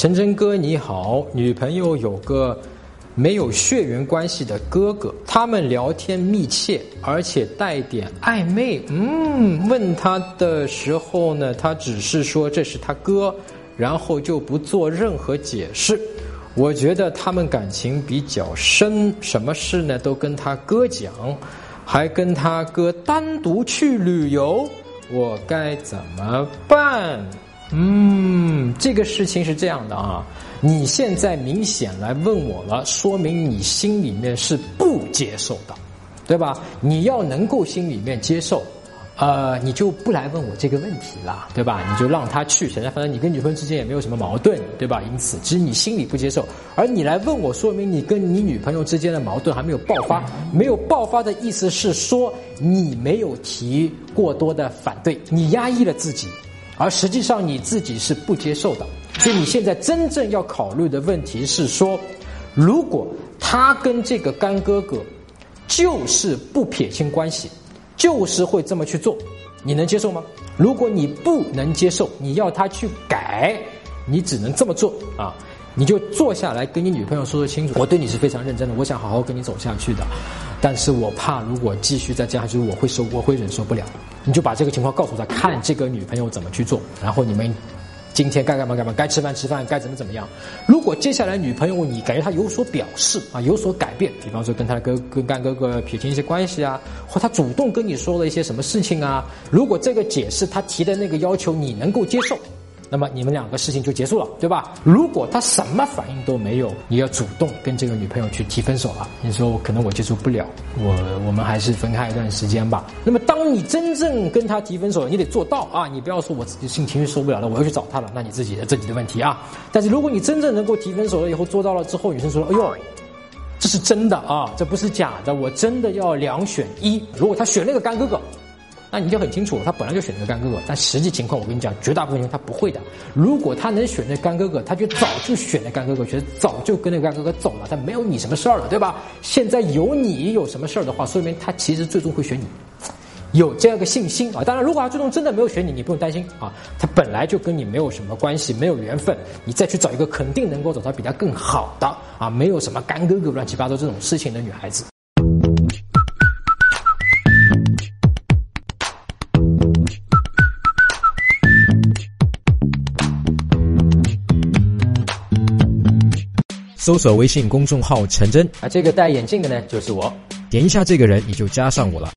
陈真哥你好，女朋友有个没有血缘关系的哥哥，他们聊天密切，而且带点暧昧。嗯，问他的时候呢，他只是说这是他哥，然后就不做任何解释。我觉得他们感情比较深，什么事呢都跟他哥讲，还跟他哥单独去旅游，我该怎么办？嗯，这个事情是这样的啊，你现在明显来问我了，说明你心里面是不接受的，对吧？你要能够心里面接受，呃，你就不来问我这个问题了，对吧？你就让他去，现在反正你跟女朋友之间也没有什么矛盾，对吧？因此，其实你心里不接受，而你来问我，说明你跟你女朋友之间的矛盾还没有爆发，没有爆发的意思是说你没有提过多的反对，你压抑了自己。而实际上你自己是不接受的，所以你现在真正要考虑的问题是说，如果他跟这个干哥哥就是不撇清关系，就是会这么去做，你能接受吗？如果你不能接受，你要他去改，你只能这么做啊。你就坐下来跟你女朋友说说清楚，我对你是非常认真的，我想好好跟你走下去的，但是我怕如果继续再这样下去，我会受，我会忍受不了。你就把这个情况告诉他，看这个女朋友怎么去做，然后你们今天该干嘛干嘛，该吃饭吃饭，该怎么怎么样。如果接下来女朋友你感觉她有所表示啊，有所改变，比方说跟她哥跟干哥哥撇清一些关系啊，或她主动跟你说了一些什么事情啊，如果这个解释她提的那个要求你能够接受。那么你们两个事情就结束了，对吧？如果他什么反应都没有，你要主动跟这个女朋友去提分手了。你说我可能我接受不了，我我们还是分开一段时间吧。那么当你真正跟他提分手，你得做到啊！你不要说我自己性情绪受不了了，我要去找他了，那你自己的自己的问题啊。但是如果你真正能够提分手了以后做到了之后，女生说：“哎呦，这是真的啊，这不是假的，我真的要两选一。”如果他选那个干哥哥。那你就很清楚，他本来就选择干哥哥，但实际情况我跟你讲，绝大部分人他不会的。如果他能选择干哥哥，他就早就选了干哥哥，觉得早就跟那个干哥哥走了，他没有你什么事儿了，对吧？现在有你有什么事儿的话，说明他其实最终会选你，有这样个信心啊。当然，如果他最终真的没有选你，你不用担心啊，他本来就跟你没有什么关系，没有缘分，你再去找一个肯定能够找到比他更好的啊，没有什么干哥哥乱七八糟这种事情的女孩子。搜索微信公众号“陈真”，啊，这个戴眼镜的呢，就是我。点一下这个人，你就加上我了。